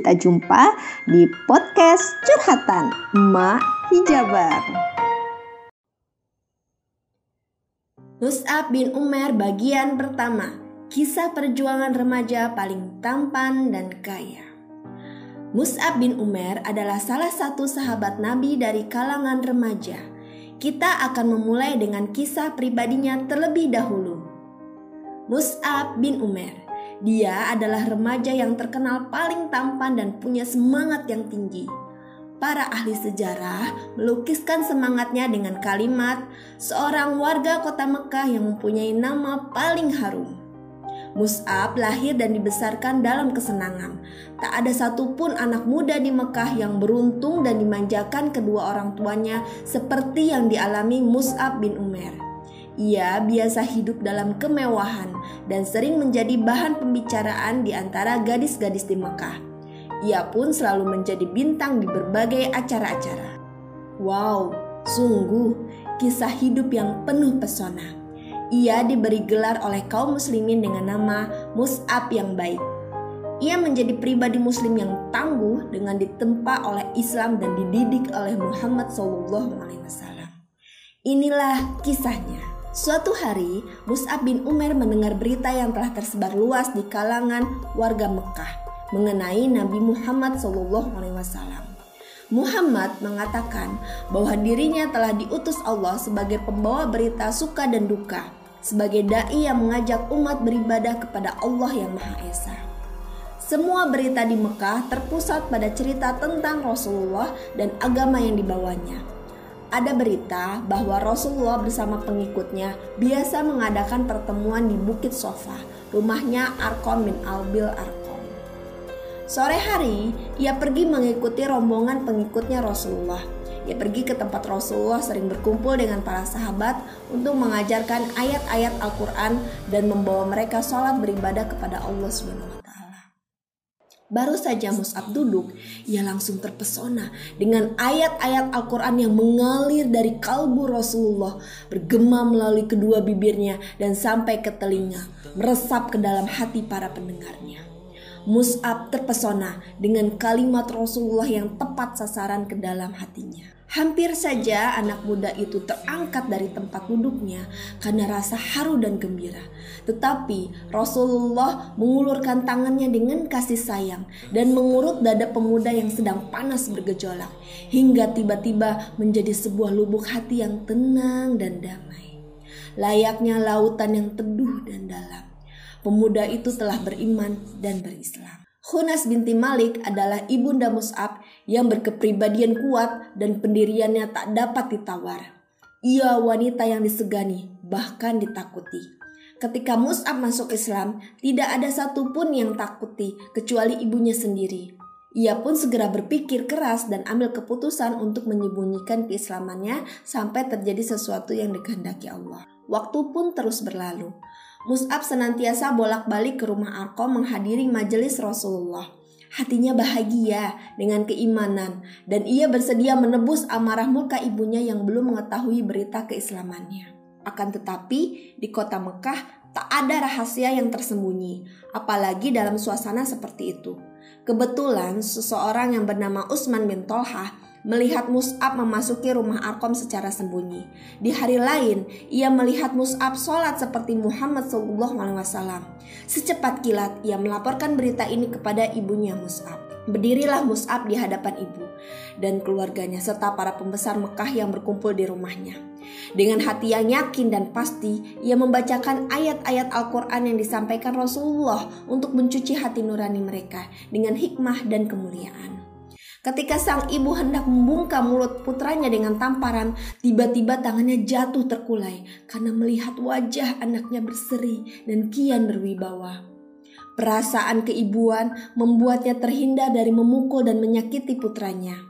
kita jumpa di podcast Curhatan Emak Hijabar. Mus'ab bin Umar bagian pertama Kisah perjuangan remaja paling tampan dan kaya. Mus'ab bin Umar adalah salah satu sahabat Nabi dari kalangan remaja. Kita akan memulai dengan kisah pribadinya terlebih dahulu. Mus'ab bin Umar Dia adalah remaja yang terkenal paling tampan dan punya semangat yang tinggi para ahli sejarah melukiskan semangatnya dengan kalimat seorang warga kota Mekah yang mempunyai nama paling harum. Mus'ab lahir dan dibesarkan dalam kesenangan. Tak ada satupun anak muda di Mekah yang beruntung dan dimanjakan kedua orang tuanya seperti yang dialami Mus'ab bin Umar. Ia biasa hidup dalam kemewahan dan sering menjadi bahan pembicaraan di antara gadis-gadis di Mekah. Ia pun selalu menjadi bintang di berbagai acara-acara. Wow, sungguh kisah hidup yang penuh pesona. Ia diberi gelar oleh kaum muslimin dengan nama Mus'ab yang baik. Ia menjadi pribadi muslim yang tangguh dengan ditempa oleh Islam dan dididik oleh Muhammad SAW. Inilah kisahnya. Suatu hari, Mus'ab bin Umar mendengar berita yang telah tersebar luas di kalangan warga Mekah mengenai Nabi Muhammad SAW. Muhammad mengatakan bahwa dirinya telah diutus Allah sebagai pembawa berita suka dan duka, sebagai dai yang mengajak umat beribadah kepada Allah yang Maha Esa. Semua berita di Mekah terpusat pada cerita tentang Rasulullah dan agama yang dibawanya. Ada berita bahwa Rasulullah bersama pengikutnya biasa mengadakan pertemuan di Bukit Sofa, rumahnya Arkom bin Albil Arkom. Sore hari, ia pergi mengikuti rombongan pengikutnya Rasulullah. Ia pergi ke tempat Rasulullah sering berkumpul dengan para sahabat untuk mengajarkan ayat-ayat Al-Quran dan membawa mereka sholat beribadah kepada Allah Ta'ala. Baru saja Mus'ab duduk, ia langsung terpesona dengan ayat-ayat Al-Quran yang mengalir dari kalbu Rasulullah, bergema melalui kedua bibirnya dan sampai ke telinga, meresap ke dalam hati para pendengarnya. Mus'ab terpesona dengan kalimat Rasulullah yang tepat sasaran ke dalam hatinya. Hampir saja anak muda itu terangkat dari tempat duduknya karena rasa haru dan gembira. Tetapi Rasulullah mengulurkan tangannya dengan kasih sayang dan mengurut dada pemuda yang sedang panas bergejolak hingga tiba-tiba menjadi sebuah lubuk hati yang tenang dan damai. Layaknya lautan yang teduh dan dalam pemuda itu telah beriman dan berislam. Hunas binti Malik adalah ibunda Mus'ab yang berkepribadian kuat dan pendiriannya tak dapat ditawar. Ia wanita yang disegani, bahkan ditakuti. Ketika Mus'ab masuk Islam, tidak ada satupun yang takuti kecuali ibunya sendiri. Ia pun segera berpikir keras dan ambil keputusan untuk menyembunyikan keislamannya sampai terjadi sesuatu yang dikehendaki Allah. Waktu pun terus berlalu. Mus'ab senantiasa bolak-balik ke rumah Arkom menghadiri majelis Rasulullah. Hatinya bahagia dengan keimanan dan ia bersedia menebus amarah murka ibunya yang belum mengetahui berita keislamannya. Akan tetapi di kota Mekah tak ada rahasia yang tersembunyi, apalagi dalam suasana seperti itu. Kebetulan seseorang yang bernama Usman bin Tolha melihat Mus'ab memasuki rumah Arkom secara sembunyi. Di hari lain, ia melihat Mus'ab sholat seperti Muhammad SAW. Secepat kilat, ia melaporkan berita ini kepada ibunya Mus'ab. Berdirilah Mus'ab di hadapan ibu dan keluarganya serta para pembesar Mekah yang berkumpul di rumahnya. Dengan hati yang yakin dan pasti, ia membacakan ayat-ayat Al-Quran yang disampaikan Rasulullah untuk mencuci hati nurani mereka dengan hikmah dan kemuliaan. Ketika sang ibu hendak membungkam mulut putranya dengan tamparan, tiba-tiba tangannya jatuh terkulai karena melihat wajah anaknya berseri dan kian berwibawa. Perasaan keibuan membuatnya terhindar dari memukul dan menyakiti putranya.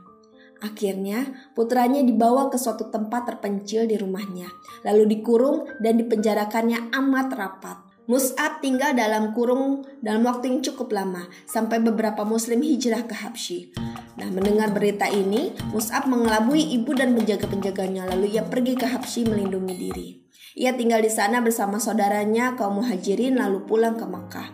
Akhirnya, putranya dibawa ke suatu tempat terpencil di rumahnya, lalu dikurung dan dipenjarakannya amat rapat. Mus'ab tinggal dalam kurung dalam waktu yang cukup lama sampai beberapa muslim hijrah ke Habsyi. Nah, mendengar berita ini, Mus'ab mengelabui ibu dan penjaga-penjaganya lalu ia pergi ke Habsyi melindungi diri. Ia tinggal di sana bersama saudaranya kaum muhajirin lalu pulang ke Makkah.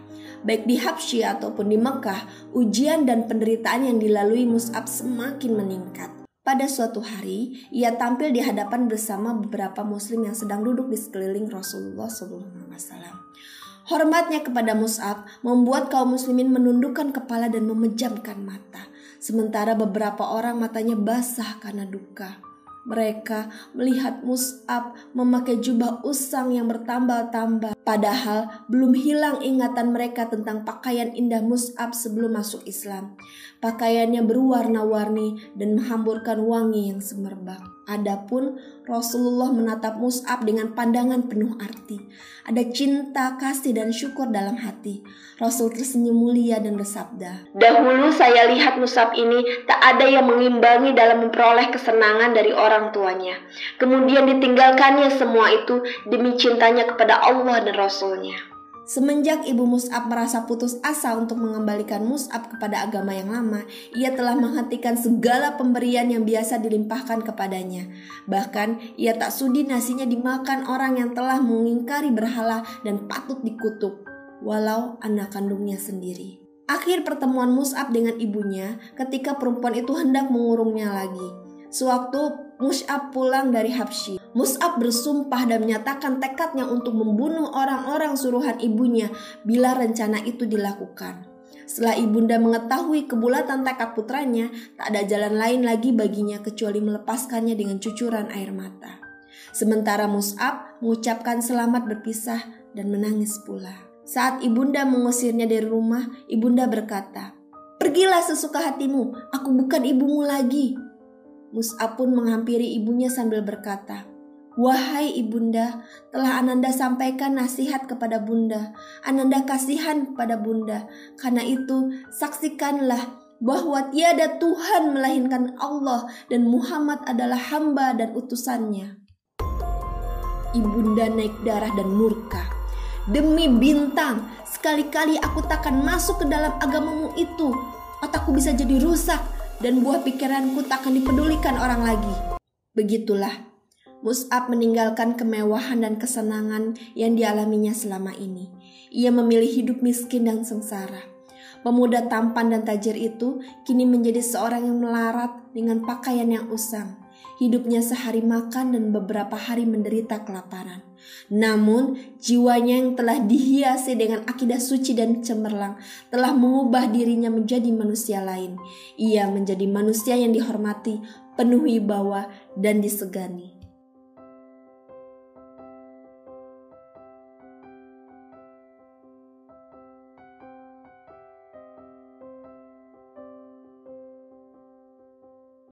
Baik di Habsyi ataupun di Mekah, ujian dan penderitaan yang dilalui Mus'ab semakin meningkat. Pada suatu hari, ia tampil di hadapan bersama beberapa muslim yang sedang duduk di sekeliling Rasulullah SAW. Hormatnya kepada Mus'ab membuat kaum muslimin menundukkan kepala dan memejamkan mata. Sementara beberapa orang matanya basah karena duka. Mereka melihat Mus'ab memakai jubah usang yang bertambah-tambah. Padahal belum hilang ingatan mereka tentang pakaian indah Mus'ab sebelum masuk Islam. Pakaiannya berwarna-warni dan menghamburkan wangi yang semerbak. Adapun Rasulullah menatap Mus'ab dengan pandangan penuh arti. Ada cinta, kasih, dan syukur dalam hati. Rasul tersenyum mulia dan bersabda, Dahulu saya lihat Mus'ab ini tak ada yang mengimbangi dalam memperoleh kesenangan dari orang tuanya. Kemudian ditinggalkannya semua itu demi cintanya kepada Allah dan Rasulnya. Semenjak ibu Mus'ab merasa putus asa untuk mengembalikan Mus'ab kepada agama yang lama, ia telah menghentikan segala pemberian yang biasa dilimpahkan kepadanya. Bahkan, ia tak sudi nasinya dimakan orang yang telah mengingkari berhala dan patut dikutuk, walau anak kandungnya sendiri. Akhir pertemuan Mus'ab dengan ibunya ketika perempuan itu hendak mengurungnya lagi. Sewaktu Mus'ab pulang dari Habsyi. Mus'ab bersumpah dan menyatakan tekadnya untuk membunuh orang-orang suruhan ibunya bila rencana itu dilakukan. Setelah ibunda mengetahui kebulatan tekad putranya, tak ada jalan lain lagi baginya kecuali melepaskannya dengan cucuran air mata. Sementara Mus'ab mengucapkan selamat berpisah dan menangis pula. Saat ibunda mengusirnya dari rumah, ibunda berkata, Pergilah sesuka hatimu, aku bukan ibumu lagi. Mus'ab pun menghampiri ibunya sambil berkata, Wahai ibunda, telah Ananda sampaikan nasihat kepada bunda. Ananda kasihan kepada bunda. Karena itu, saksikanlah bahwa tiada Tuhan melainkan Allah dan Muhammad adalah hamba dan utusannya. Ibunda naik darah dan murka. Demi bintang, sekali-kali aku takkan masuk ke dalam agamamu itu. Otakku bisa jadi rusak dan buah pikiranku tak akan dipedulikan orang lagi. Begitulah, Mus'ab meninggalkan kemewahan dan kesenangan yang dialaminya selama ini. Ia memilih hidup miskin dan sengsara. Pemuda tampan dan tajir itu kini menjadi seorang yang melarat dengan pakaian yang usang. Hidupnya sehari makan dan beberapa hari menderita kelaparan. Namun, jiwanya yang telah dihiasi dengan akidah suci dan cemerlang telah mengubah dirinya menjadi manusia lain. Ia menjadi manusia yang dihormati, penuh wibawa, dan disegani.